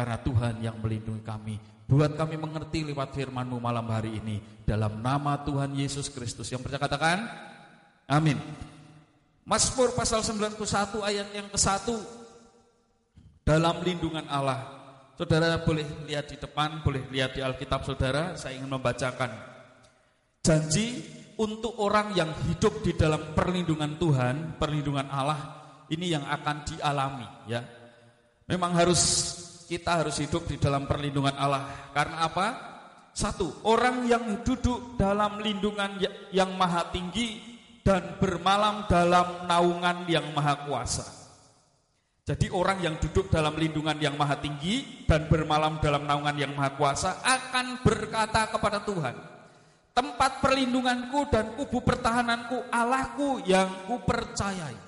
karena Tuhan yang melindungi kami. Buat kami mengerti lewat firman-Mu malam hari ini dalam nama Tuhan Yesus Kristus. Yang percaya katakan amin. Mazmur pasal 91 ayat yang ke-1 dalam lindungan Allah. Saudara boleh lihat di depan, boleh lihat di Alkitab Saudara, saya ingin membacakan. Janji untuk orang yang hidup di dalam perlindungan Tuhan, perlindungan Allah, ini yang akan dialami ya. Memang harus kita harus hidup di dalam perlindungan Allah. Karena apa? Satu, orang yang duduk dalam lindungan ya, yang maha tinggi dan bermalam dalam naungan yang maha kuasa. Jadi orang yang duduk dalam lindungan yang maha tinggi dan bermalam dalam naungan yang maha kuasa akan berkata kepada Tuhan, tempat perlindunganku dan kubu pertahananku, Allahku yang kupercayai.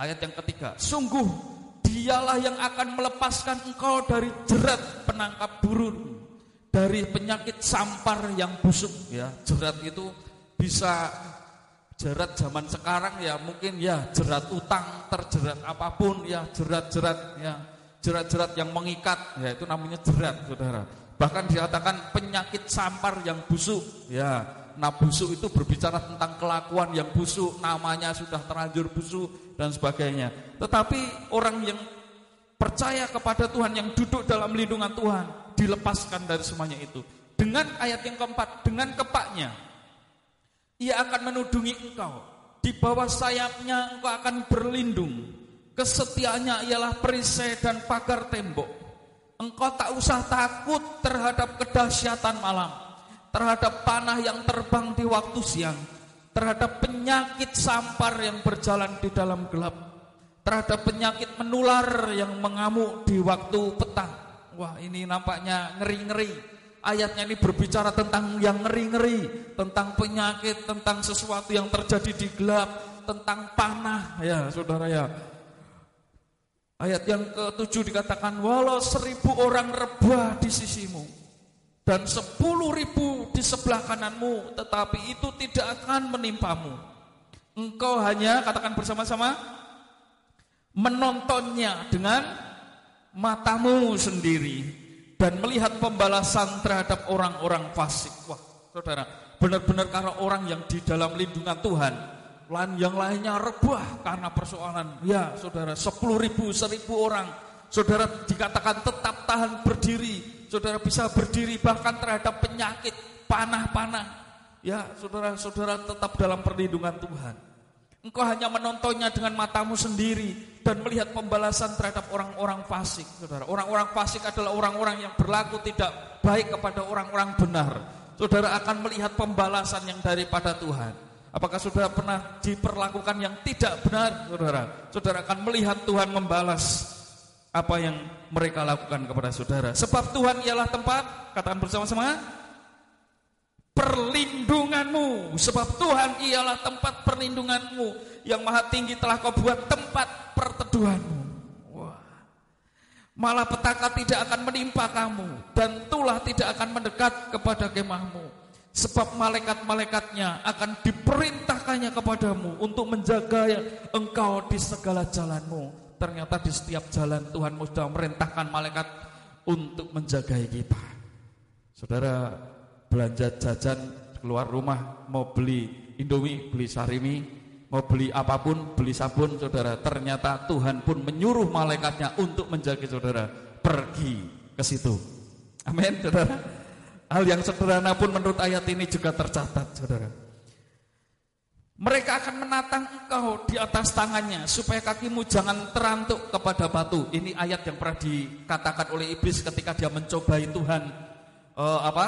Ayat yang ketiga, sungguh Dialah yang akan melepaskan engkau dari jerat penangkap burung, dari penyakit sampar yang busuk ya. Jerat itu bisa jerat zaman sekarang ya mungkin ya jerat utang, terjerat apa pun ya, jerat-jerat ya. Jerat-jerat yang mengikat ya itu namanya jerat, Saudara. Bahkan dikatakan penyakit sampar yang busuk ya. Nah busuk itu berbicara tentang kelakuan yang busuk, namanya sudah terlanjur busuk dan sebagainya. Tetapi orang yang percaya kepada Tuhan, yang duduk dalam lindungan Tuhan, dilepaskan dari semuanya itu. Dengan ayat yang keempat, dengan kepaknya, ia akan menudungi engkau. Di bawah sayapnya engkau akan berlindung. Kesetiaannya ialah perisai dan pagar tembok. Engkau tak usah takut terhadap kedahsyatan malam terhadap panah yang terbang di waktu siang, terhadap penyakit sampar yang berjalan di dalam gelap, terhadap penyakit menular yang mengamuk di waktu petang. Wah, ini nampaknya ngeri-ngeri. Ayatnya ini berbicara tentang yang ngeri-ngeri, tentang penyakit, tentang sesuatu yang terjadi di gelap, tentang panah, ya saudara ya. Ayat yang ketujuh dikatakan, walau seribu orang rebah di sisimu, dan sepuluh ribu di sebelah kananmu, tetapi itu tidak akan menimpamu. Engkau hanya, katakan bersama-sama, menontonnya dengan matamu sendiri dan melihat pembalasan terhadap orang-orang fasik. Wah, saudara, benar-benar karena orang yang di dalam lindungan Tuhan, lain yang lainnya rebah karena persoalan. Ya, saudara, sepuluh ribu, seribu orang, saudara dikatakan tetap tahan berdiri saudara bisa berdiri bahkan terhadap penyakit panah-panah. Ya, saudara-saudara tetap dalam perlindungan Tuhan. Engkau hanya menontonnya dengan matamu sendiri dan melihat pembalasan terhadap orang-orang fasik, saudara. Orang-orang fasik adalah orang-orang yang berlaku tidak baik kepada orang-orang benar. Saudara akan melihat pembalasan yang daripada Tuhan. Apakah saudara pernah diperlakukan yang tidak benar, saudara? Saudara akan melihat Tuhan membalas apa yang mereka lakukan kepada saudara. Sebab Tuhan ialah tempat, katakan bersama-sama, perlindunganmu. Sebab Tuhan ialah tempat perlindunganmu yang maha tinggi telah kau buat tempat perteduhanmu. Wah. Malah petaka tidak akan menimpa kamu dan tulah tidak akan mendekat kepada kemahmu. Sebab malaikat-malaikatnya akan diperintahkannya kepadamu untuk menjaga engkau di segala jalanmu ternyata di setiap jalan Tuhan sudah merintahkan malaikat untuk menjaga kita. Saudara belanja jajan keluar rumah mau beli Indomie, beli Sarimi, mau beli apa pun, beli sabun, saudara. Ternyata Tuhan pun menyuruh malaikatnya untuk menjaga saudara pergi ke situ. Amin, saudara. Hal yang sederhana pun menurut ayat ini juga tercatat, saudara. Mereka akan menatang engkau di atas tangannya supaya kakimu jangan terantuk kepada batu. Ini ayat yang pernah dikatakan oleh iblis ketika dia mencobai Tuhan. Uh, apa?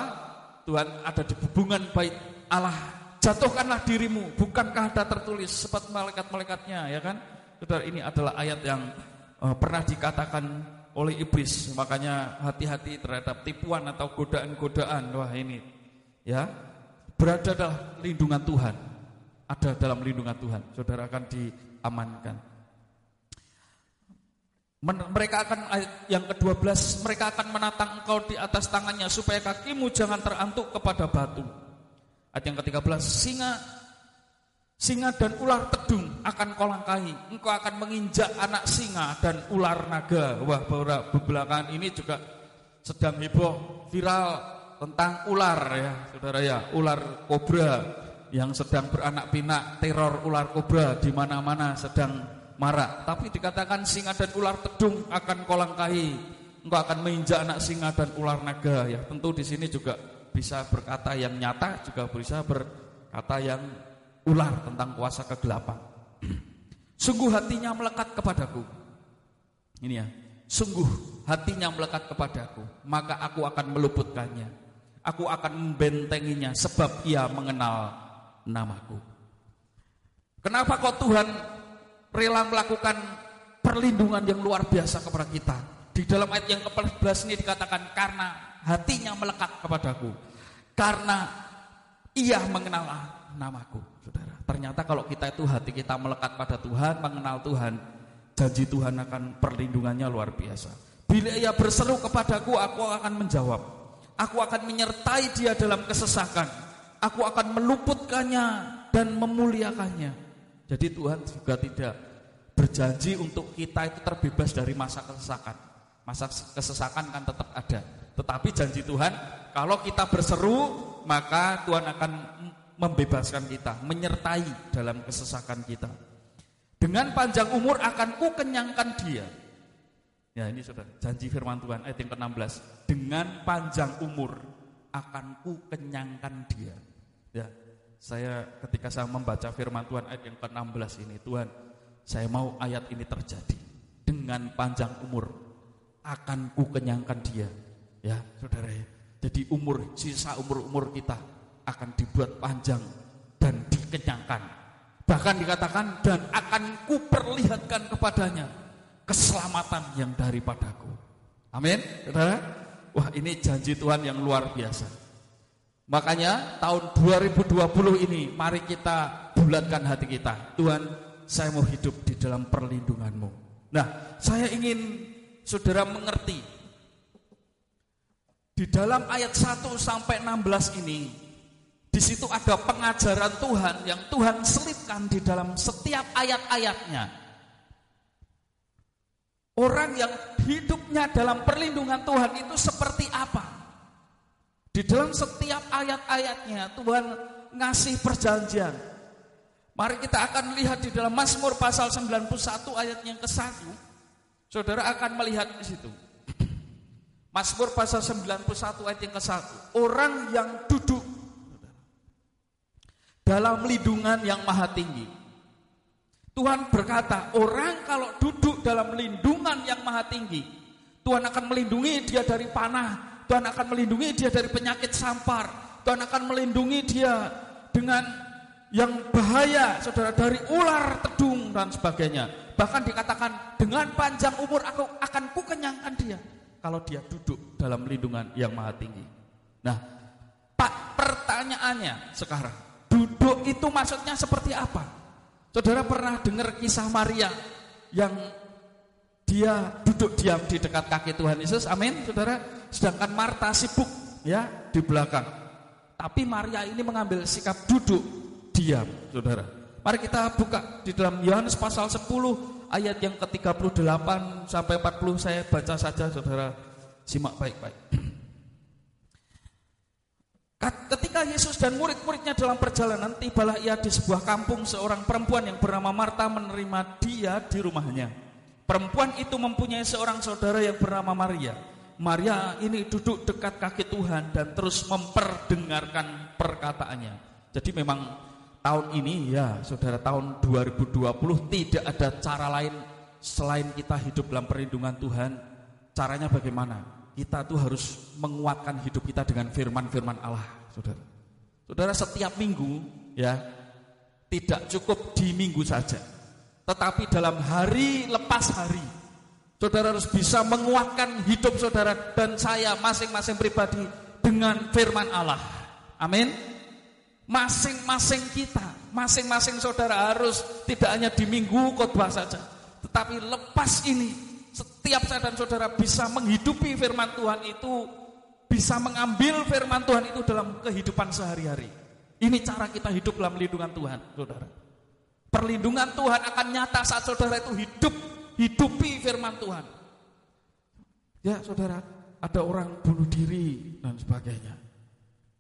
Tuhan ada di hubungan baik Allah. Jatuhkanlah dirimu, bukankah ada tertulis seperti malaikat-malaikatnya, ya kan? Saudara, ini adalah ayat yang uh, pernah dikatakan oleh iblis. Makanya hati-hati terhadap tipuan atau godaan-godaan. Wah, ini ya. Berada dalam lindungan Tuhan ada dalam lindungan Tuhan. Saudara akan diamankan. mereka akan yang ke-12 mereka akan menatang engkau di atas tangannya supaya kakimu jangan terantuk kepada batu. Ayat yang ke-13 singa Singa dan ular tedung akan kau langkahi. Engkau akan menginjak anak singa dan ular naga. Wah, belakangan ini juga sedang heboh viral tentang ular ya, saudara ya, ular kobra yang sedang beranak pinak teror ular kobra di mana-mana sedang marak. Tapi dikatakan singa dan ular tedung akan kau langkahi. Engkau akan menginjak anak singa dan ular naga ya. Tentu di sini juga bisa berkata yang nyata, juga bisa berkata yang ular tentang kuasa kegelapan. Sungguh hatinya melekat kepadaku. Ini ya, sungguh hatinya melekat kepadaku, maka aku akan meluputkannya. Aku akan membentenginya sebab ia mengenal namaku. Kenapa kok Tuhan rela melakukan perlindungan yang luar biasa kepada kita? Di dalam ayat yang ke-14 ini dikatakan karena hatinya melekat kepadaku. Karena ia mengenal namaku. Ternyata kalau kita itu hati kita melekat pada Tuhan, mengenal Tuhan, janji Tuhan akan perlindungannya luar biasa. Bila ia berseru kepadaku, aku akan menjawab. Aku akan menyertai dia dalam kesesakan. Aku akan meluputkannya dan memuliakannya. Jadi Tuhan juga tidak berjanji untuk kita itu terbebas dari masa kesesakan. Masa kesesakan kan tetap ada. Tetapi janji Tuhan, kalau kita berseru, maka Tuhan akan membebaskan kita, menyertai dalam kesesakan kita. Dengan panjang umur akan ku kenyangkan dia. Ya ini sudah janji firman Tuhan ayat yang ke-16. Dengan panjang umur akan ku kenyangkan dia. Ya, saya ketika saya membaca firman Tuhan ayat yang ke-16 ini, Tuhan, saya mau ayat ini terjadi. Dengan panjang umur akan ku kenyangkan dia. Ya, Saudara ya. Jadi umur sisa umur-umur kita akan dibuat panjang dan dikenyangkan. Bahkan dikatakan dan akan kuperlihatkan kepadanya keselamatan yang daripadaku. Amin. Saudara? Wah, ini janji Tuhan yang luar biasa. Makanya tahun 2020 ini mari kita bulatkan hati kita. Tuhan, saya mau hidup di dalam perlindunganmu. Nah, saya ingin saudara mengerti di dalam ayat 1 sampai 16 ini di situ ada pengajaran Tuhan yang Tuhan selipkan di dalam setiap ayat-ayatnya. Orang yang hidupnya dalam perlindungan Tuhan itu seperti apa? Di dalam setiap ayat-ayatnya Tuhan ngasih perjanjian. Mari kita akan lihat di dalam Mazmur pasal 91 ayat yang ke-1. Saudara akan melihat di situ. Mazmur pasal 91 ayat yang ke-1. Orang yang duduk dalam lindungan yang maha tinggi. Tuhan berkata, orang kalau duduk dalam lindungan yang maha tinggi, Tuhan akan melindungi dia dari panah, Tuhan akan melindungi dia dari penyakit sampar, Tuhan akan melindungi dia dengan yang bahaya, saudara, dari ular, tedung, dan sebagainya. Bahkan dikatakan, dengan panjang umur aku akan kukenyangkan dia, kalau dia duduk dalam lindungan yang maha tinggi. Nah, Pak, pertanyaannya sekarang, Duduk itu maksudnya seperti apa? Saudara pernah dengar kisah Maria yang dia duduk diam di dekat kaki Tuhan Yesus, amin, saudara. Sedangkan Marta sibuk ya di belakang. Tapi Maria ini mengambil sikap duduk diam, saudara. Mari kita buka di dalam Yohanes pasal 10 ayat yang ke-38 sampai 40 saya baca saja saudara. Simak baik-baik. Ketika Yesus dan murid-muridnya dalam perjalanan, tibalah ia di sebuah kampung seorang perempuan yang bernama Marta menerima dia di rumahnya. Perempuan itu mempunyai seorang saudara yang bernama Maria. Maria ini duduk dekat kaki Tuhan dan terus memperdengarkan perkataannya. Jadi memang tahun ini ya saudara tahun 2020 tidak ada cara lain selain kita hidup dalam perlindungan Tuhan. Caranya bagaimana? kita tuh harus menguatkan hidup kita dengan firman-firman Allah, Saudara. Saudara setiap minggu ya tidak cukup di minggu saja. Tetapi dalam hari lepas hari Saudara harus bisa menguatkan hidup saudara dan saya masing-masing pribadi dengan firman Allah. Amin. Masing-masing kita, masing-masing saudara harus tidak hanya di minggu khotbah saja, tetapi lepas ini setiap saya dan saudara bisa menghidupi firman Tuhan itu, bisa mengambil firman Tuhan itu dalam kehidupan sehari-hari. Ini cara kita hidup dalam lindungan Tuhan, saudara. Perlindungan Tuhan akan nyata saat saudara itu hidup, hidupi firman Tuhan. Ya saudara, ada orang bunuh diri dan sebagainya.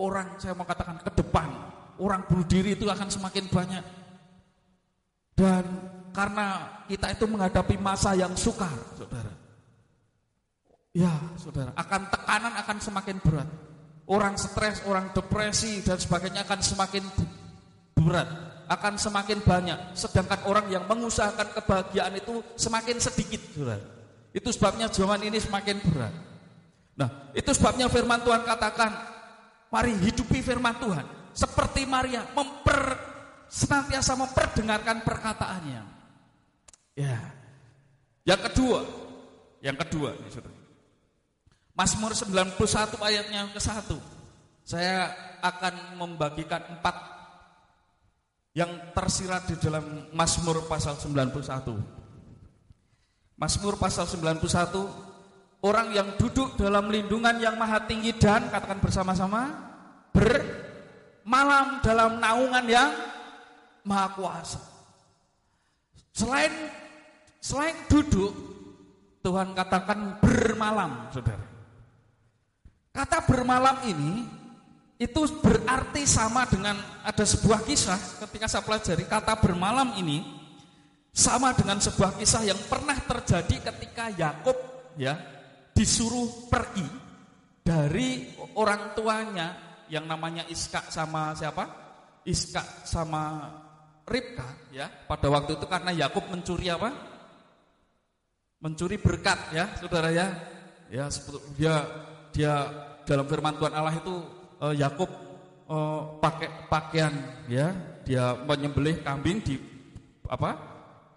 Orang saya mau katakan ke depan, orang bunuh diri itu akan semakin banyak. Dan karena kita itu menghadapi masa yang sukar, saudara. Ya, saudara, akan tekanan akan semakin berat. Orang stres, orang depresi dan sebagainya akan semakin berat, akan semakin banyak. Sedangkan orang yang mengusahakan kebahagiaan itu semakin sedikit, saudara. Itu sebabnya zaman ini semakin berat. Nah, itu sebabnya firman Tuhan katakan, mari hidupi firman Tuhan. Seperti Maria memper senantiasa memperdengarkan perkataannya. Ya. Yang kedua, yang kedua. Mazmur 91 ayatnya ke satu. Saya akan membagikan empat yang tersirat di dalam Mazmur pasal 91. Mazmur pasal 91 Orang yang duduk dalam lindungan yang maha tinggi dan katakan bersama-sama bermalam dalam naungan yang maha kuasa. Selain selain duduk Tuhan katakan bermalam, Saudara. Kata bermalam ini itu berarti sama dengan ada sebuah kisah ketika saya pelajari kata bermalam ini sama dengan sebuah kisah yang pernah terjadi ketika Yakub ya disuruh pergi dari orang tuanya yang namanya Iska sama siapa? Iska sama Ribka ya pada waktu itu karena Yakub mencuri apa? Mencuri berkat ya, Saudara ya. Ya, dia dia dalam firman Tuhan Allah itu uh, Yakub uh, pakai pakaian ya, dia menyembelih kambing di apa?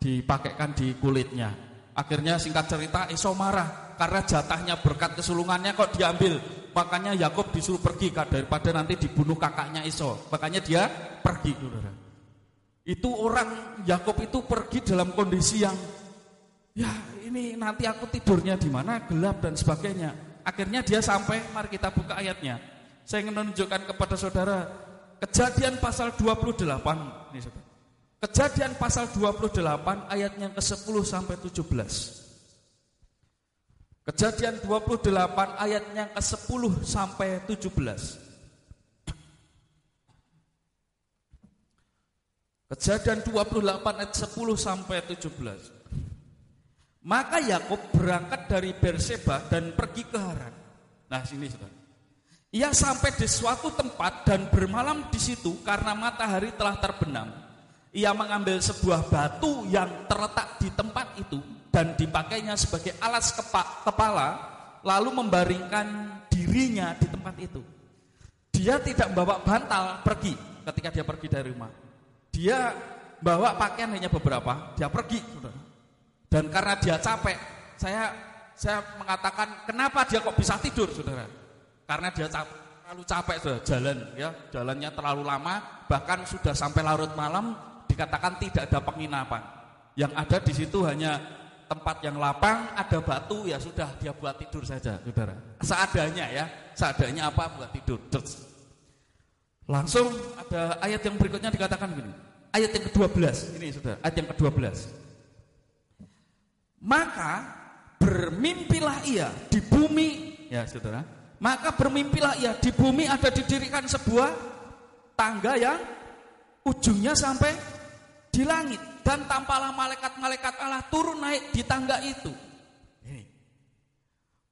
dipakaikan di kulitnya. Akhirnya singkat cerita Esau marah karena jatahnya berkat kesulungannya kok diambil. Makanya Yakub disuruh pergi daripada nanti dibunuh kakaknya Esau. Makanya dia pergi, Saudara. Itu orang Yakub itu pergi dalam kondisi yang ya ini nanti aku tidurnya di mana gelap dan sebagainya. Akhirnya dia sampai, mari kita buka ayatnya. Saya ingin menunjukkan kepada saudara Kejadian pasal 28 ini saudara. Kejadian pasal 28 ayatnya ke-10 sampai 17. Kejadian 28 ayatnya ke-10 sampai 17. Kejadian 28 ayat 10 sampai 17. Maka Yakub berangkat dari Berseba dan pergi ke Haran. Nah, sini sudah. Ia sampai di suatu tempat dan bermalam di situ karena matahari telah terbenam. Ia mengambil sebuah batu yang terletak di tempat itu dan dipakainya sebagai alas kepak, kepala, lalu membaringkan dirinya di tempat itu. Dia tidak membawa bantal pergi ketika dia pergi dari rumah. Dia bawa pakaian hanya beberapa, dia pergi. Dan karena dia capek, saya saya mengatakan kenapa dia kok bisa tidur, saudara? Karena dia capek, terlalu capek sudah jalan, ya jalannya terlalu lama, bahkan sudah sampai larut malam dikatakan tidak ada penginapan. Yang ada di situ hanya tempat yang lapang, ada batu, ya sudah dia buat tidur saja, saudara. Seadanya ya, seadanya apa buat tidur. Terus. Langsung ada ayat yang berikutnya dikatakan begini. Ayat yang ke-12, ini saudara, ayat yang ke-12. Maka bermimpilah ia di bumi, ya saudara. Maka bermimpilah ia di bumi ada didirikan sebuah tangga yang ujungnya sampai di langit dan tampalah malaikat-malaikat Allah turun naik di tangga itu.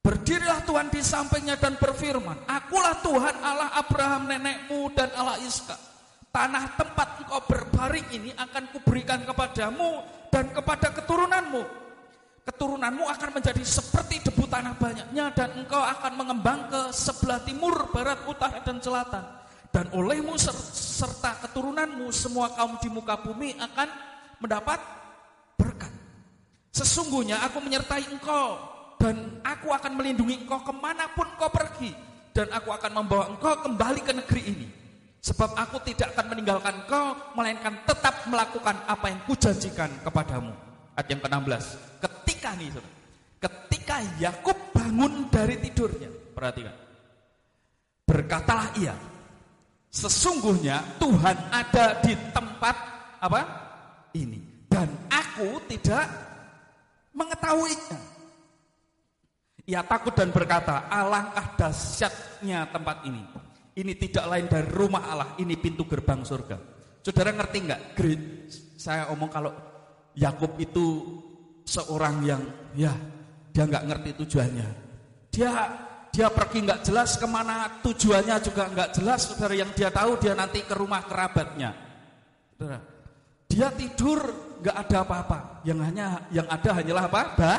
Berdirilah Tuhan di sampingnya dan berfirman, Akulah Tuhan Allah Abraham nenekmu dan Allah Iska. Tanah tempat engkau berbaring ini akan kuberikan kepadamu dan kepada keturunanmu keturunanmu akan menjadi seperti debu tanah banyaknya dan engkau akan mengembang ke sebelah timur, barat, utara dan selatan. Dan olehmu serta keturunanmu semua kaum di muka bumi akan mendapat berkat. Sesungguhnya aku menyertai engkau dan aku akan melindungi engkau ke mana pun engkau pergi dan aku akan membawa engkau kembali ke negeri ini. Sebab aku tidak akan meninggalkan engkau, melainkan tetap melakukan apa yang kujanjikan kepadamu. Ayat yang ke-16. Ketika nih, saudara, ketika Yakub bangun dari tidurnya, perhatikan. Berkatalah ia, sesungguhnya Tuhan ada di tempat apa? ini dan aku tidak mengetahuinya. Ia takut dan berkata, alangkah dahsyatnya tempat ini. Ini tidak lain dari rumah Allah, ini pintu gerbang surga. Saudara ngerti nggak? Saya omong kalau Yakub itu seorang yang ya dia nggak ngerti tujuannya. Dia dia pergi nggak jelas ke mana tujuannya juga nggak jelas. Saudara yang dia tahu dia nanti ke rumah kerabatnya. Saudara, dia tidur nggak ada apa-apa. Yang hanya yang ada hanyalah apa? Ba,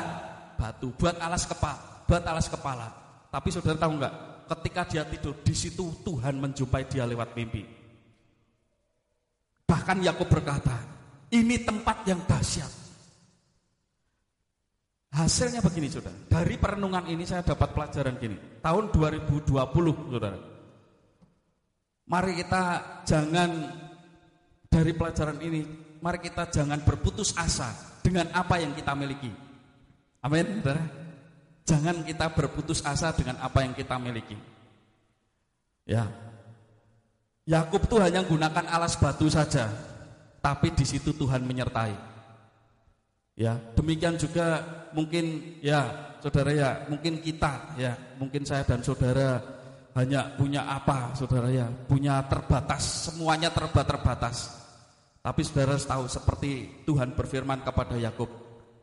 batu buat alas kepala buat alas kepala. Tapi saudara tahu nggak? Ketika dia tidur di situ Tuhan menjumpai dia lewat mimpi. Bahkan Yakub berkata, ini tempat yang dahsyat. Hasilnya begini saudara, dari perenungan ini saya dapat pelajaran gini. Tahun 2020 saudara, mari kita jangan dari pelajaran ini, mari kita jangan berputus asa dengan apa yang kita miliki. Amin saudara. Jangan kita berputus asa dengan apa yang kita miliki. Ya. Yakub tuh hanya menggunakan alas batu saja, tapi di situ Tuhan menyertai. Ya, demikian juga mungkin ya, saudara ya, mungkin kita ya, mungkin saya dan saudara hanya punya apa, saudara ya, punya terbatas, semuanya terba terbatas. Tapi saudara tahu seperti Tuhan berfirman kepada Yakub,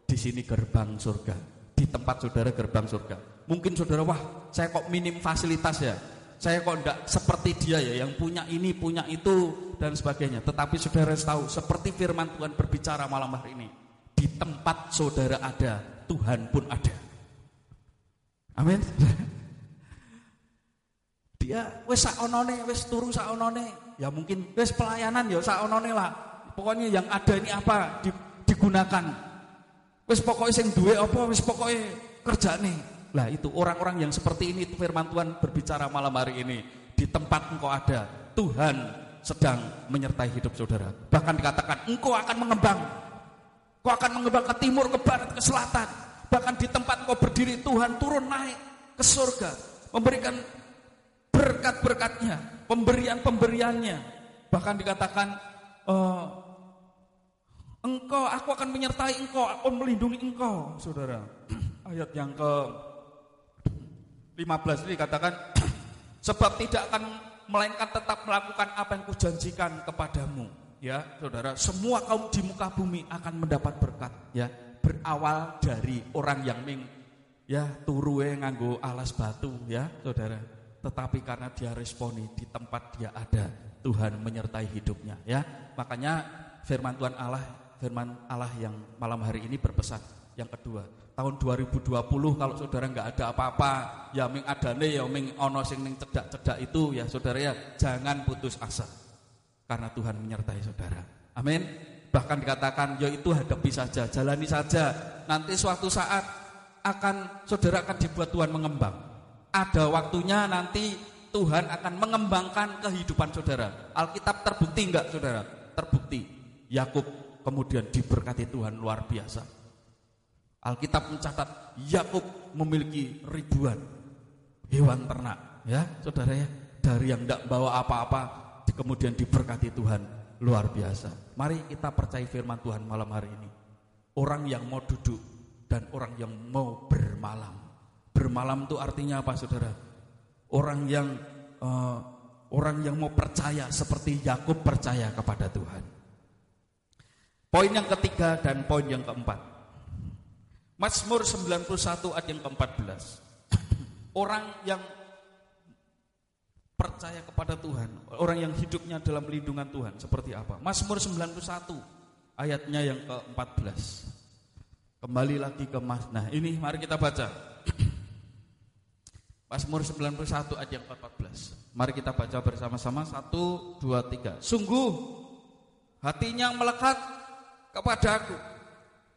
di sini gerbang surga di tempat saudara gerbang surga. Mungkin saudara, wah saya kok minim fasilitas ya. Saya kok enggak seperti dia ya, yang punya ini, punya itu, dan sebagainya. Tetapi saudara tahu, seperti firman Tuhan berbicara malam hari ini. Di tempat saudara ada, Tuhan pun ada. Amin. Dia wes saonone, wes turu saonone. Ya mungkin wes pelayanan ya saonone lah. Pokoknya yang ada ini apa digunakan Wis pokoknya sing duwe apa wis pokoknya kerjane. Lah itu orang-orang yang seperti ini firman Tuhan berbicara malam hari ini. Di tempat engkau ada, Tuhan sedang menyertai hidup saudara. Bahkan dikatakan engkau akan mengembang. Engkau akan mengembang ke timur, ke barat, ke selatan. Bahkan di tempat engkau berdiri Tuhan turun naik ke surga. Memberikan berkat-berkatnya, pemberian-pemberiannya. Bahkan dikatakan uh, Engkau, aku akan menyertai engkau, aku melindungi engkau, saudara. Ayat yang ke 15 ini katakan, sebab tidak akan melainkan tetap melakukan apa yang kujanjikan kepadamu. Ya, saudara, semua kaum di muka bumi akan mendapat berkat. Ya, berawal dari orang yang ming, ya turue nganggo alas batu, ya, saudara. Tetapi karena dia responi di tempat dia ada, Tuhan menyertai hidupnya. Ya, makanya firman Tuhan Allah firman Allah yang malam hari ini berpesan. Yang kedua, tahun 2020 kalau saudara nggak ada apa-apa, ya ming adane ya ming ono sing ning cedak-cedak itu ya saudara ya jangan putus asa. Karena Tuhan menyertai saudara. Amin. Bahkan dikatakan ya itu hadapi saja, jalani saja. Nanti suatu saat akan saudara akan dibuat Tuhan mengembang. Ada waktunya nanti Tuhan akan mengembangkan kehidupan saudara. Alkitab terbukti enggak saudara? Terbukti. Yakub kemudian diberkati Tuhan luar biasa. Alkitab mencatat Yakub memiliki ribuan hewan ternak, ya saudara ya, dari yang tidak bawa apa-apa, kemudian diberkati Tuhan luar biasa. Mari kita percaya firman Tuhan malam hari ini. Orang yang mau duduk dan orang yang mau bermalam. Bermalam itu artinya apa, saudara? Orang yang uh, orang yang mau percaya seperti Yakub percaya kepada Tuhan. Poin yang ketiga dan poin yang keempat. Mazmur 91 ayat yang ke-14. Orang yang percaya kepada Tuhan, orang yang hidupnya dalam lindungan Tuhan seperti apa? Mazmur 91 ayatnya yang ke-14. Kembali lagi ke Mas. Nah, ini mari kita baca. Mazmur 91 ayat yang ke-14. Mari kita baca bersama-sama. Satu, dua, tiga. Sungguh hatinya melekat kepadaku,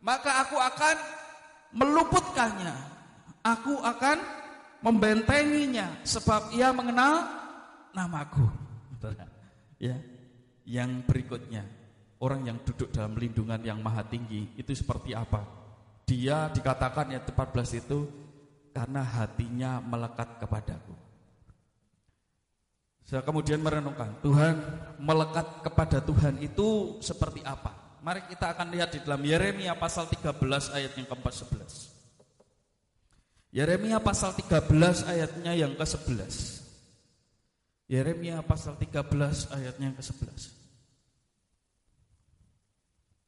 maka aku akan meluputkannya. Aku akan membentenginya sebab ia mengenal namaku. Ya. Yang berikutnya, orang yang duduk dalam lindungan yang maha tinggi itu seperti apa? Dia dikatakan yang 14 itu karena hatinya melekat kepadaku. Saya kemudian merenungkan, Tuhan melekat kepada Tuhan itu seperti apa? Mari kita akan lihat di dalam Yeremia pasal 13 ayat yang ke-11. Yeremia pasal 13 ayatnya yang ke-11. Yeremia pasal 13 ayatnya yang ke-11.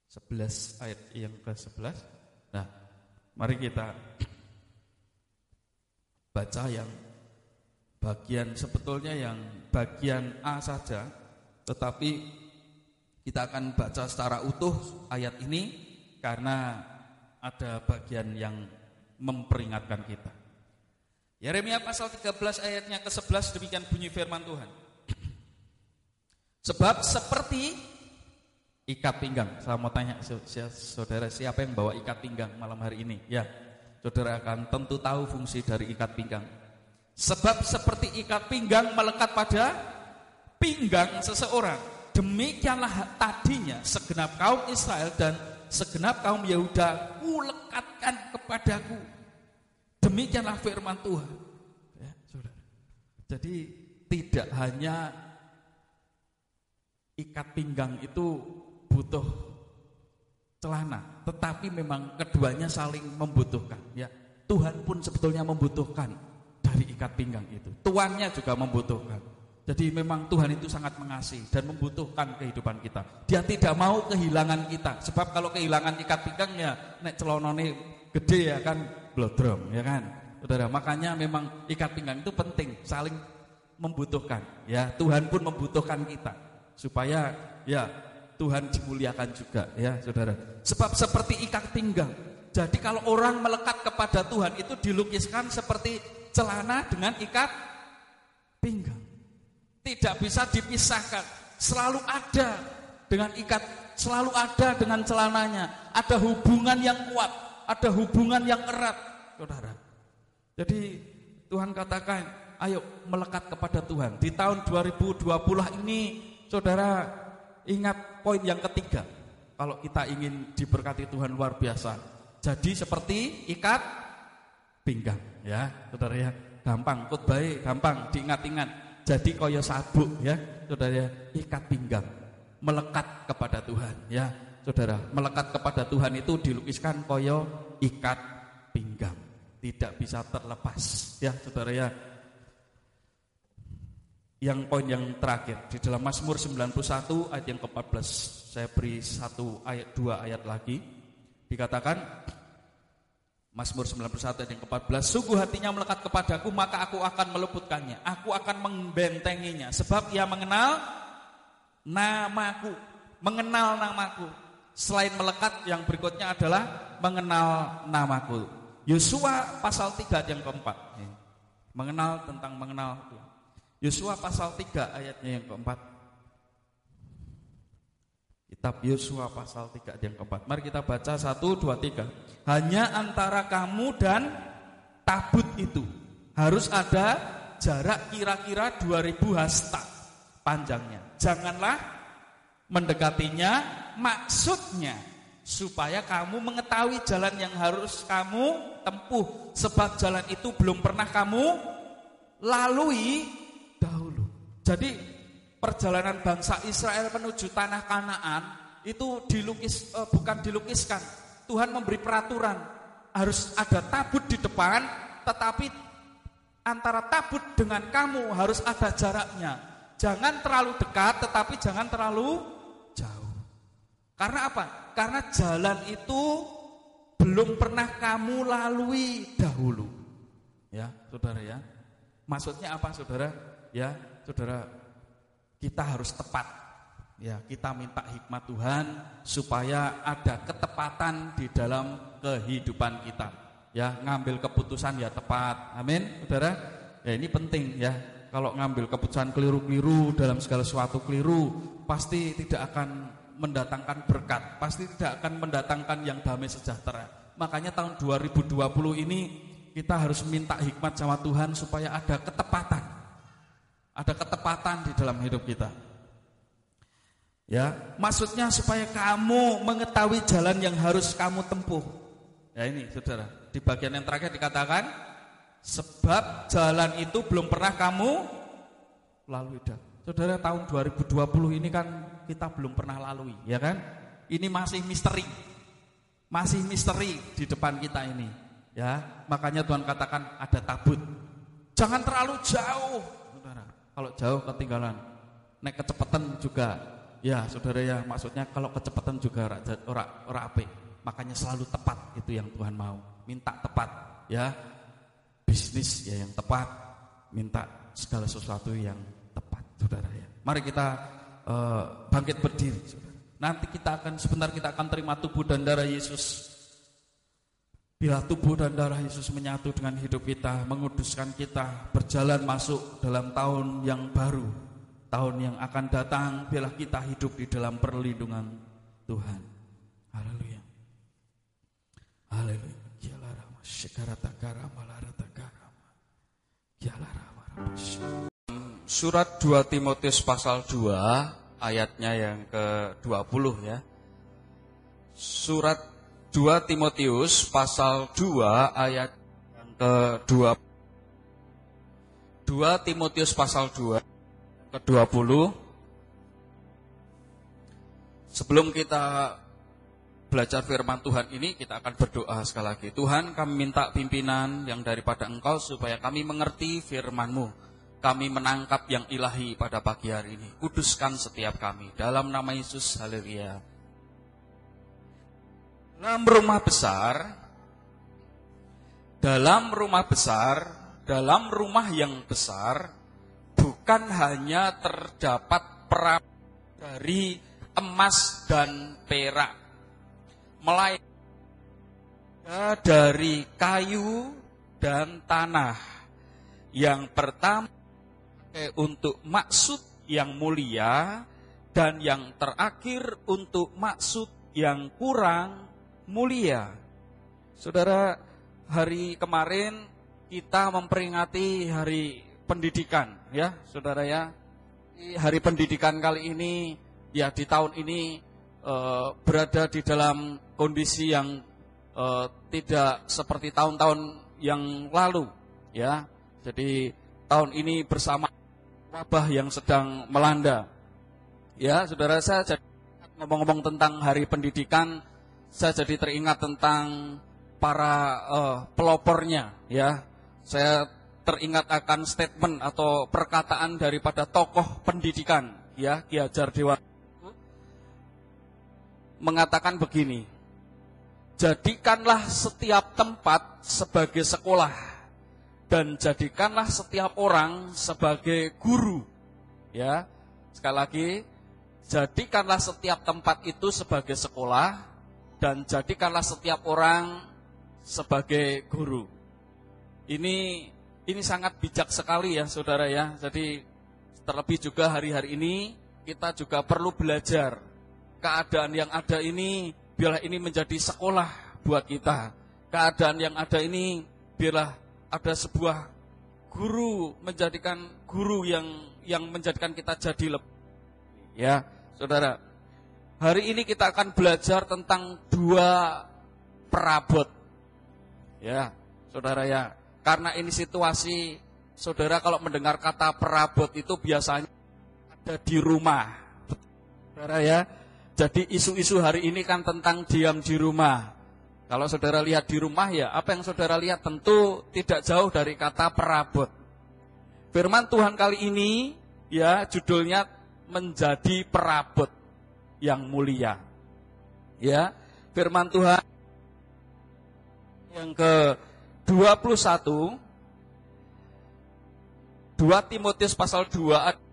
11 ayat yang ke-11. Nah, mari kita baca yang bagian sebetulnya yang bagian A saja, tetapi kita akan baca secara utuh ayat ini karena ada bagian yang memperingatkan kita. Yeremia pasal 13 ayatnya ke-11 demikian bunyi firman Tuhan. Sebab seperti ikat pinggang. Saya mau tanya saudara siapa yang bawa ikat pinggang malam hari ini? Ya, saudara akan tentu tahu fungsi dari ikat pinggang. Sebab seperti ikat pinggang melekat pada pinggang seseorang. Demikianlah tadinya segenap kaum Israel dan segenap kaum Yehuda kulekatkan kepadaku. Demikianlah firman Tuhan. Ya, saudara. Jadi tidak hanya ikat pinggang itu butuh celana, tetapi memang keduanya saling membutuhkan. Ya, Tuhan pun sebetulnya membutuhkan dari ikat pinggang itu. Tuannya juga membutuhkan. Jadi memang Tuhan itu sangat mengasihi dan membutuhkan kehidupan kita. Dia tidak mau kehilangan kita. Sebab kalau kehilangan ikat pinggangnya, nek celonone gede ya kan blodrom ya kan. Saudara, makanya memang ikat pinggang itu penting, saling membutuhkan. Ya, Tuhan pun membutuhkan kita supaya ya Tuhan dimuliakan juga ya, Saudara. Sebab seperti ikat pinggang. Jadi kalau orang melekat kepada Tuhan itu dilukiskan seperti celana dengan ikat pinggang. Tidak bisa dipisahkan. Selalu ada dengan ikat, selalu ada dengan celananya. Ada hubungan yang kuat, ada hubungan yang erat, Saudara. Jadi Tuhan katakan, ayo melekat kepada Tuhan. Di tahun 2020 ini, Saudara, ingat poin yang ketiga. Kalau kita ingin diberkati Tuhan luar biasa. Jadi seperti ikat pinggang ya saudara ya gampang kut baik gampang diingat-ingat jadi koyo sabuk ya saudara ya ikat pinggang melekat kepada Tuhan ya saudara melekat kepada Tuhan itu dilukiskan koyo ikat pinggang tidak bisa terlepas. Ya saudara ya. Yang poin yang terakhir di dalam Mazmur 91 ayat yang ke-14 saya beri satu ayat dua ayat lagi. Dikatakan Mazmur 91 ayat yang ke-14 Sungguh hatinya melekat kepadaku maka aku akan meluputkannya. Aku akan membentenginya Sebab ia mengenal namaku. Mengenal namaku. Selain melekat yang berikutnya adalah Mengenal namaku Yosua pasal 3 ayat yang keempat Mengenal tentang mengenal Yosua pasal 3 ayatnya yang keempat Kitab Yosua pasal 3 yang keempat. Mari kita baca 1, 2, 3. Hanya antara kamu dan tabut itu harus ada jarak kira-kira 2000 hasta panjangnya. Janganlah mendekatinya maksudnya supaya kamu mengetahui jalan yang harus kamu tempuh sebab jalan itu belum pernah kamu lalui dahulu. Jadi perjalanan bangsa Israel menuju tanah Kanaan itu dilukis eh, bukan dilukiskan. Tuhan memberi peraturan harus ada tabut di depan, tetapi antara tabut dengan kamu harus ada jaraknya. Jangan terlalu dekat, tetapi jangan terlalu jauh. Karena apa? Karena jalan itu belum pernah kamu lalui dahulu. Ya, saudara ya. Maksudnya apa, saudara? Ya, saudara kita harus tepat. Ya, kita minta hikmat Tuhan supaya ada ketepatan di dalam kehidupan kita. Ya, ngambil keputusan ya tepat. Amin, Saudara. Ya, ini penting ya. Kalau ngambil keputusan keliru-keliru dalam segala sesuatu keliru, pasti tidak akan mendatangkan berkat, pasti tidak akan mendatangkan yang damai sejahtera. Makanya tahun 2020 ini kita harus minta hikmat sama Tuhan supaya ada ketepatan ada ketepatan di dalam hidup kita. Ya, maksudnya supaya kamu mengetahui jalan yang harus kamu tempuh. Ya ini, Saudara. Di bagian yang terakhir dikatakan sebab jalan itu belum pernah kamu lalui dah. Saudara, tahun 2020 ini kan kita belum pernah lalui, ya kan? Ini masih misteri. Masih misteri di depan kita ini. Ya, makanya Tuhan katakan ada tabut. Jangan terlalu jauh, saudara. Kalau jauh ketinggalan. Naik kecepatan juga. Ya, saudara ya, maksudnya kalau kecepatan juga ora ora ape. Makanya selalu tepat itu yang Tuhan mau. Minta tepat, ya. Bisnis ya yang tepat, minta segala sesuatu yang tepat, saudara ya. Mari kita uh, bangkit berdiri. Nanti kita akan sebentar kita akan terima tubuh dan darah Yesus. Bila tubuh dan darah Yesus menyatu dengan hidup kita, menguduskan kita, berjalan masuk dalam tahun yang baru, tahun yang akan datang, bila kita hidup di dalam perlindungan Tuhan. Haleluya. Haleluya. Surat 2 Timotius pasal 2 ayatnya yang ke-20 ya. Surat 2 Timotius pasal 2 ayat yang ke-20. 2 Timotius pasal 2 ke-20. Sebelum kita belajar firman Tuhan ini kita akan berdoa sekali lagi. Tuhan kami minta pimpinan yang daripada Engkau supaya kami mengerti firman-Mu kami menangkap yang ilahi pada pagi hari ini. Kuduskan setiap kami. Dalam nama Yesus, haleluya. Dalam rumah besar, dalam rumah besar, dalam rumah yang besar, bukan hanya terdapat perak dari emas dan perak, melainkan dari kayu dan tanah. Yang pertama dipakai untuk maksud yang mulia dan yang terakhir untuk maksud yang kurang mulia. Saudara, hari kemarin kita memperingati hari pendidikan ya, Saudara ya. Hari pendidikan kali ini ya di tahun ini e, berada di dalam kondisi yang e, tidak seperti tahun-tahun yang lalu ya. Jadi tahun ini bersama wabah yang sedang melanda. Ya, saudara saya ngomong-ngomong tentang hari pendidikan, saya jadi teringat tentang para uh, pelopornya, ya. Saya teringat akan statement atau perkataan daripada tokoh pendidikan, ya, Ki Hajar Dewa mengatakan begini. Jadikanlah setiap tempat sebagai sekolah dan jadikanlah setiap orang sebagai guru. Ya. Sekali lagi, jadikanlah setiap tempat itu sebagai sekolah dan jadikanlah setiap orang sebagai guru. Ini ini sangat bijak sekali ya, Saudara ya. Jadi terlebih juga hari-hari ini kita juga perlu belajar keadaan yang ada ini biarlah ini menjadi sekolah buat kita. Keadaan yang ada ini biarlah ada sebuah guru menjadikan guru yang yang menjadikan kita jadi lebih. Ya, saudara. Hari ini kita akan belajar tentang dua perabot. Ya, saudara ya. Karena ini situasi, saudara kalau mendengar kata perabot itu biasanya ada di rumah. Saudara ya. Jadi isu-isu hari ini kan tentang diam di rumah. Kalau saudara lihat di rumah ya, apa yang saudara lihat tentu tidak jauh dari kata perabot. Firman Tuhan kali ini ya judulnya menjadi perabot yang mulia. Ya, firman Tuhan yang ke 21 2 Timotius pasal 2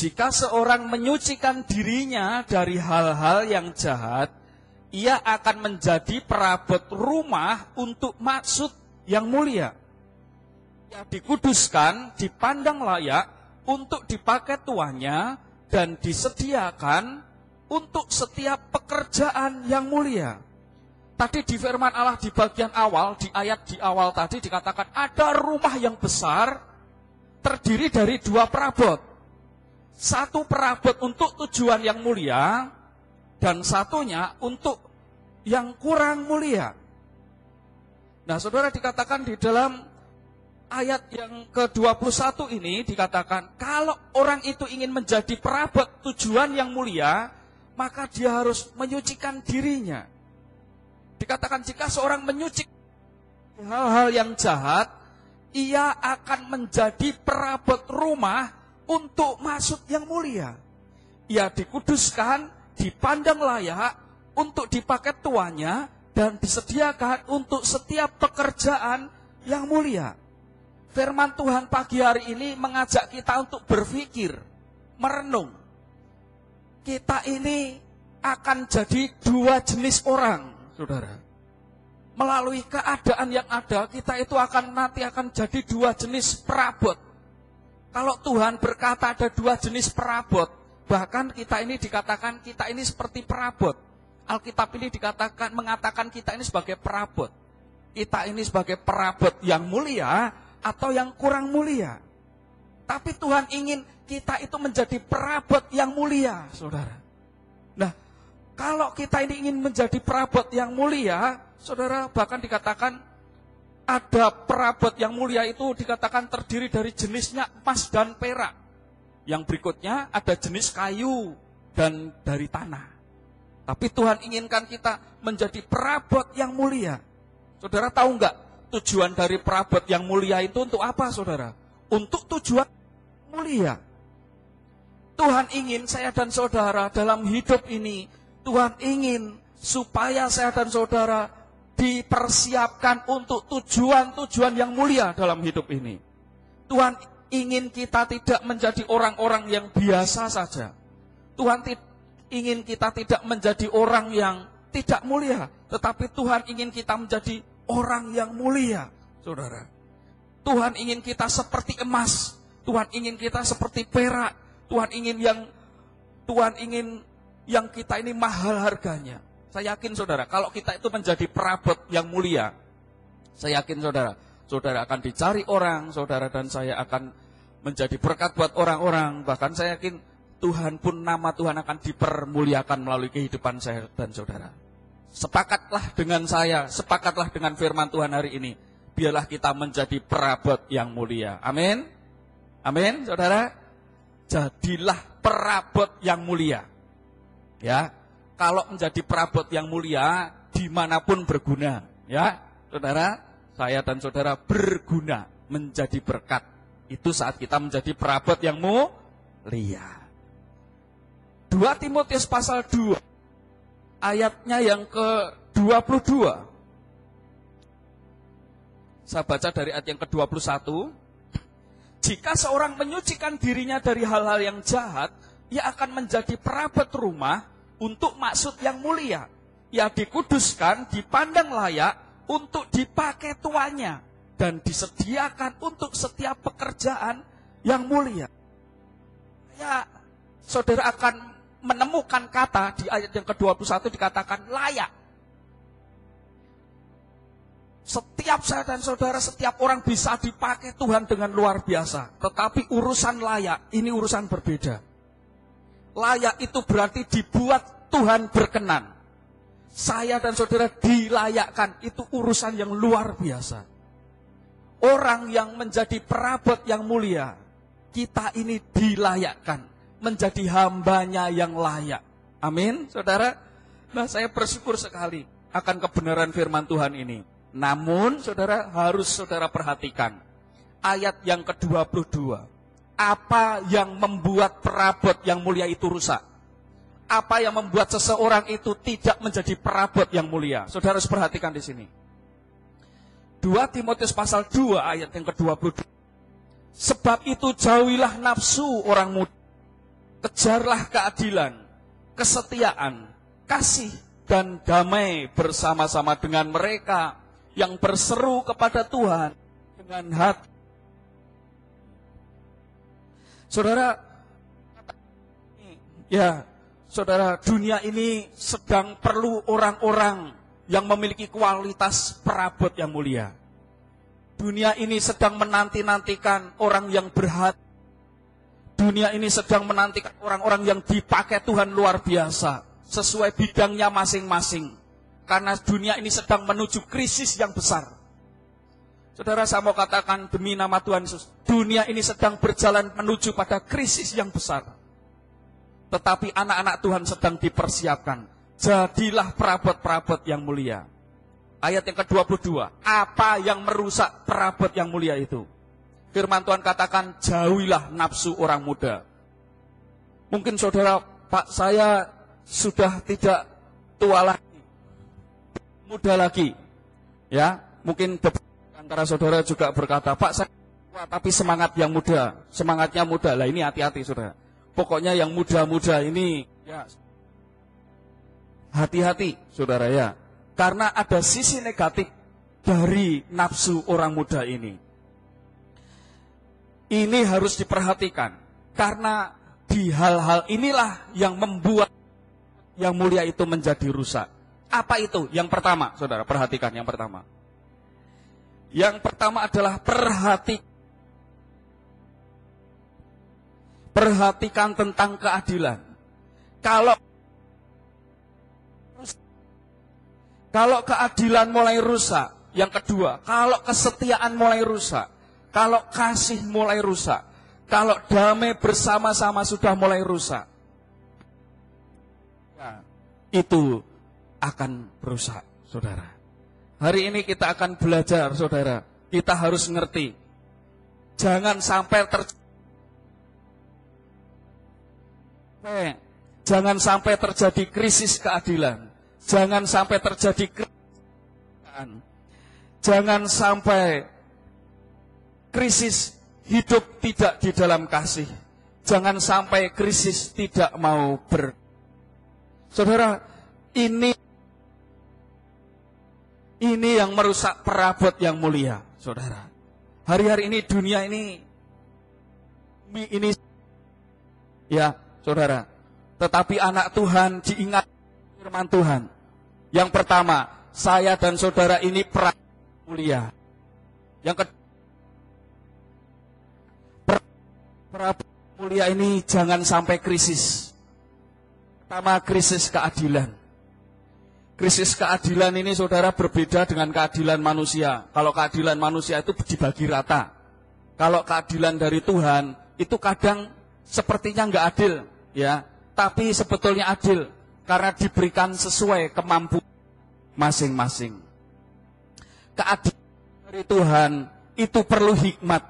Jika seorang menyucikan dirinya dari hal-hal yang jahat, ia akan menjadi perabot rumah untuk maksud yang mulia. Ia dikuduskan, dipandang layak untuk dipakai tuannya dan disediakan untuk setiap pekerjaan yang mulia. Tadi di firman Allah di bagian awal, di ayat di awal tadi dikatakan ada rumah yang besar terdiri dari dua perabot. Satu perabot untuk tujuan yang mulia dan satunya untuk yang kurang mulia. Nah, saudara dikatakan di dalam ayat yang ke-21 ini dikatakan, kalau orang itu ingin menjadi perabot tujuan yang mulia, maka dia harus menyucikan dirinya. Dikatakan jika seorang menyuci hal-hal yang jahat, ia akan menjadi perabot rumah untuk maksud yang mulia. Ia dikuduskan, dipandang layak untuk dipakai tuannya dan disediakan untuk setiap pekerjaan yang mulia. Firman Tuhan pagi hari ini mengajak kita untuk berpikir, merenung. Kita ini akan jadi dua jenis orang, saudara. Melalui keadaan yang ada, kita itu akan nanti akan jadi dua jenis perabot. Kalau Tuhan berkata ada dua jenis perabot, bahkan kita ini dikatakan kita ini seperti perabot. Alkitab ini dikatakan mengatakan kita ini sebagai perabot. Kita ini sebagai perabot yang mulia, atau yang kurang mulia. Tapi Tuhan ingin kita itu menjadi perabot yang mulia, saudara. Nah, kalau kita ini ingin menjadi perabot yang mulia, saudara, bahkan dikatakan ada perabot yang mulia itu dikatakan terdiri dari jenisnya emas dan perak. Yang berikutnya ada jenis kayu dan dari tanah. Tapi Tuhan inginkan kita menjadi perabot yang mulia. Saudara tahu nggak tujuan dari perabot yang mulia itu untuk apa saudara? Untuk tujuan mulia. Tuhan ingin saya dan saudara dalam hidup ini, Tuhan ingin supaya saya dan saudara dipersiapkan untuk tujuan-tujuan yang mulia dalam hidup ini. Tuhan ingin kita tidak menjadi orang-orang yang biasa saja. Tuhan ingin kita tidak menjadi orang yang tidak mulia, tetapi Tuhan ingin kita menjadi orang yang mulia, saudara. Tuhan ingin kita seperti emas, Tuhan ingin kita seperti perak, Tuhan ingin yang Tuhan ingin yang kita ini mahal harganya. Saya yakin saudara, kalau kita itu menjadi perabot yang mulia, saya yakin saudara, saudara akan dicari orang, saudara dan saya akan menjadi berkat buat orang-orang. Bahkan saya yakin Tuhan pun nama Tuhan akan dipermuliakan melalui kehidupan saya dan saudara. Sepakatlah dengan saya, sepakatlah dengan firman Tuhan hari ini. Biarlah kita menjadi perabot yang mulia. Amin. Amin, saudara. Jadilah perabot yang mulia. Ya, kalau menjadi perabot yang mulia, di mana pun berguna. Ya, saudara, saya dan saudara berguna menjadi berkat. Itu saat kita menjadi perabot yang mulia. 2 Timotius pasal 2 ayatnya yang ke-22. Saya baca dari ayat yang ke-21. Jika seorang menyucikan dirinya dari hal-hal yang jahat, ia akan menjadi perabot rumah untuk maksud yang mulia. Ia dikuduskan, dipandang layak untuk dipakai tuannya dan disediakan untuk setiap pekerjaan yang mulia. Ya, saudara akan menemukan kata di ayat yang ke-21 dikatakan layak. Setiap saya dan saudara, setiap orang bisa dipakai Tuhan dengan luar biasa. Tetapi urusan layak, ini urusan berbeda. Layak itu berarti dibuat Tuhan berkenan. Saya dan saudara dilayakkan, itu urusan yang luar biasa. Orang yang menjadi perabot yang mulia, kita ini dilayakkan menjadi hambanya yang layak. Amin, saudara. Nah, saya bersyukur sekali akan kebenaran firman Tuhan ini. Namun, saudara harus saudara perhatikan ayat yang ke-22. Apa yang membuat perabot yang mulia itu rusak? Apa yang membuat seseorang itu tidak menjadi perabot yang mulia? Saudara harus perhatikan di sini. 2 Timotius pasal 2 ayat yang ke-22. Sebab itu jauhilah nafsu orang muda Kejarlah keadilan, kesetiaan, kasih, dan damai bersama-sama dengan mereka yang berseru kepada Tuhan dengan hati. Saudara, ya, saudara, dunia ini sedang perlu orang-orang yang memiliki kualitas perabot yang mulia. Dunia ini sedang menanti-nantikan orang yang berhati dunia ini sedang menantikan orang-orang yang dipakai Tuhan luar biasa. Sesuai bidangnya masing-masing. Karena dunia ini sedang menuju krisis yang besar. Saudara saya mau katakan demi nama Tuhan Yesus, dunia ini sedang berjalan menuju pada krisis yang besar. Tetapi anak-anak Tuhan sedang dipersiapkan. Jadilah perabot-perabot yang mulia. Ayat yang ke-22, apa yang merusak perabot yang mulia itu? Firman Tuhan katakan, jauhilah nafsu orang muda. Mungkin saudara, Pak saya sudah tidak tua lagi, muda lagi. Ya, mungkin antara saudara juga berkata, Pak saya tua tapi semangat yang muda, semangatnya muda. Lah ini hati-hati saudara. Pokoknya yang muda-muda ini ya hati-hati saudara ya. Karena ada sisi negatif dari nafsu orang muda ini. Ini harus diperhatikan. Karena di hal-hal inilah yang membuat yang mulia itu menjadi rusak. Apa itu? Yang pertama, saudara, perhatikan yang pertama. Yang pertama adalah perhati perhatikan tentang keadilan. Kalau Kalau keadilan mulai rusak, yang kedua, kalau kesetiaan mulai rusak, kalau kasih mulai rusak, kalau damai bersama-sama sudah mulai rusak, ya, itu akan rusak, saudara. Hari ini kita akan belajar, saudara. Kita harus ngerti. Jangan sampai ter Jangan sampai terjadi krisis keadilan. Jangan sampai terjadi krisis. Jangan sampai krisis hidup tidak di dalam kasih. Jangan sampai krisis tidak mau ber. Saudara, ini ini yang merusak perabot yang mulia, saudara. Hari-hari ini dunia ini ini ya, saudara. Tetapi anak Tuhan diingat firman Tuhan. Yang pertama, saya dan saudara ini pra mulia. Yang kedua, pra mulia ini jangan sampai krisis. Pertama, krisis keadilan. Krisis keadilan ini saudara berbeda dengan keadilan manusia. Kalau keadilan manusia itu dibagi rata. Kalau keadilan dari Tuhan itu kadang sepertinya nggak adil, ya. Tapi sebetulnya adil karena diberikan sesuai kemampuan masing-masing. Keadilan dari Tuhan itu perlu hikmat.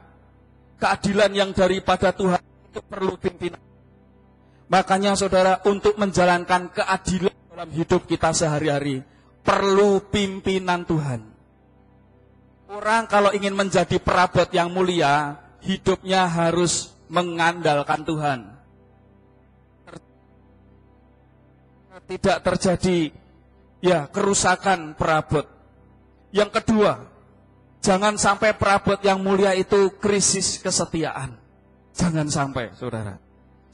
Keadilan yang daripada Tuhan itu perlu pimpinan. Makanya saudara untuk menjalankan keadilan dalam hidup kita sehari-hari perlu pimpinan Tuhan. Orang kalau ingin menjadi perabot yang mulia, hidupnya harus mengandalkan Tuhan. tidak terjadi ya kerusakan perabot. Yang kedua, jangan sampai perabot yang mulia itu krisis kesetiaan. Jangan sampai, saudara.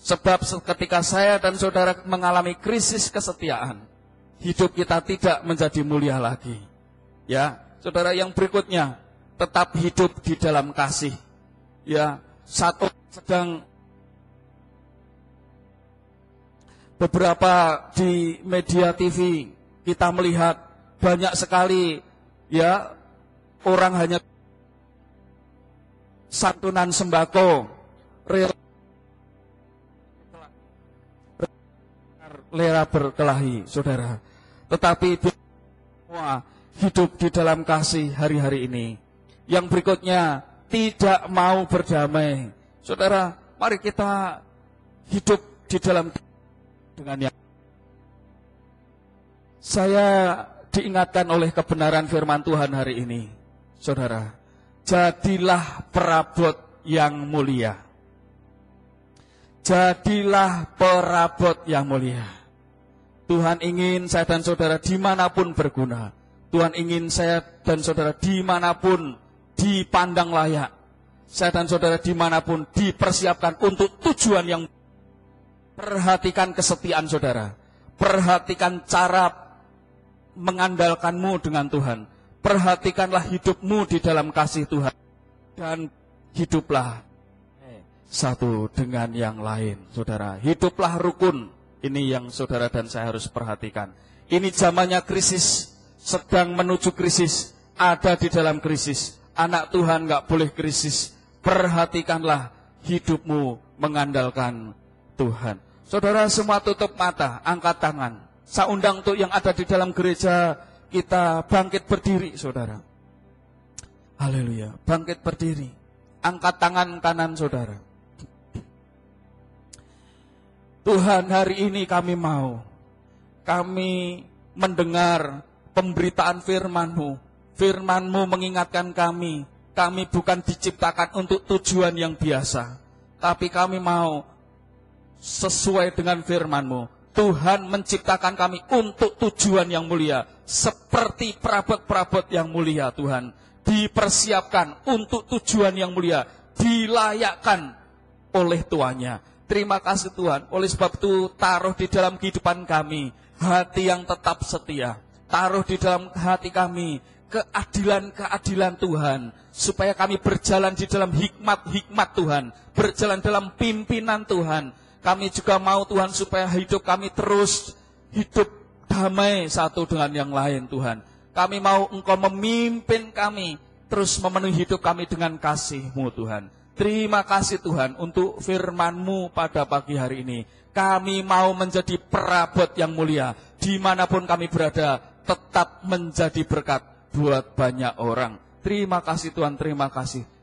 Sebab ketika saya dan saudara mengalami krisis kesetiaan, hidup kita tidak menjadi mulia lagi. Ya, saudara yang berikutnya, tetap hidup di dalam kasih. Ya, satu sedang beberapa di media TV kita melihat banyak sekali ya orang hanya santunan sembako lera berkelahi saudara tetapi semua hidup di dalam kasih hari-hari ini yang berikutnya tidak mau berdamai saudara mari kita hidup di dalam dengan yang saya diingatkan oleh kebenaran firman Tuhan hari ini, saudara. Jadilah perabot yang mulia. Jadilah perabot yang mulia. Tuhan ingin saya dan saudara di mana pun berguna. Tuhan ingin saya dan saudara di mana pun dipandang layak. Saya dan saudara di mana pun dipersiapkan untuk tujuan yang Perhatikan kesetiaan saudara. Perhatikan cara mengandalkanmu dengan Tuhan. Perhatikanlah hidupmu di dalam kasih Tuhan. Dan hiduplah satu dengan yang lain, saudara. Hiduplah rukun. Ini yang saudara dan saya harus perhatikan. Ini zamannya krisis, sedang menuju krisis, ada di dalam krisis. Anak Tuhan nggak boleh krisis. Perhatikanlah hidupmu mengandalkan Tuhan. Saudara semua tutup mata, angkat tangan. Saya undang untuk yang ada di dalam gereja kita bangkit berdiri, saudara. Haleluya, bangkit berdiri. Angkat tangan kanan saudara. Tuhan hari ini kami mau, kami mendengar pemberitaan firman-Mu. Firman-Mu mengingatkan kami, kami bukan diciptakan untuk tujuan yang biasa. Tapi kami mau sesuai dengan firman-Mu. Tuhan menciptakan kami untuk tujuan yang mulia. Seperti perabot-perabot yang mulia Tuhan. Dipersiapkan untuk tujuan yang mulia. Dilayakkan oleh tuannya. Terima kasih Tuhan. Oleh sebab itu taruh di dalam kehidupan kami hati yang tetap setia. Taruh di dalam hati kami keadilan-keadilan Tuhan supaya kami berjalan di dalam hikmat-hikmat Tuhan, berjalan dalam pimpinan Tuhan. Kami juga mau Tuhan supaya hidup kami terus hidup damai satu dengan yang lain Tuhan. Kami mau Engkau memimpin kami terus memenuhi hidup kami dengan kasih-Mu Tuhan. Terima kasih Tuhan untuk firman-Mu pada pagi hari ini. Kami mau menjadi perabot yang mulia. Di mana pun kami berada, tetap menjadi berkat buat banyak orang. Terima kasih Tuhan, terima kasih.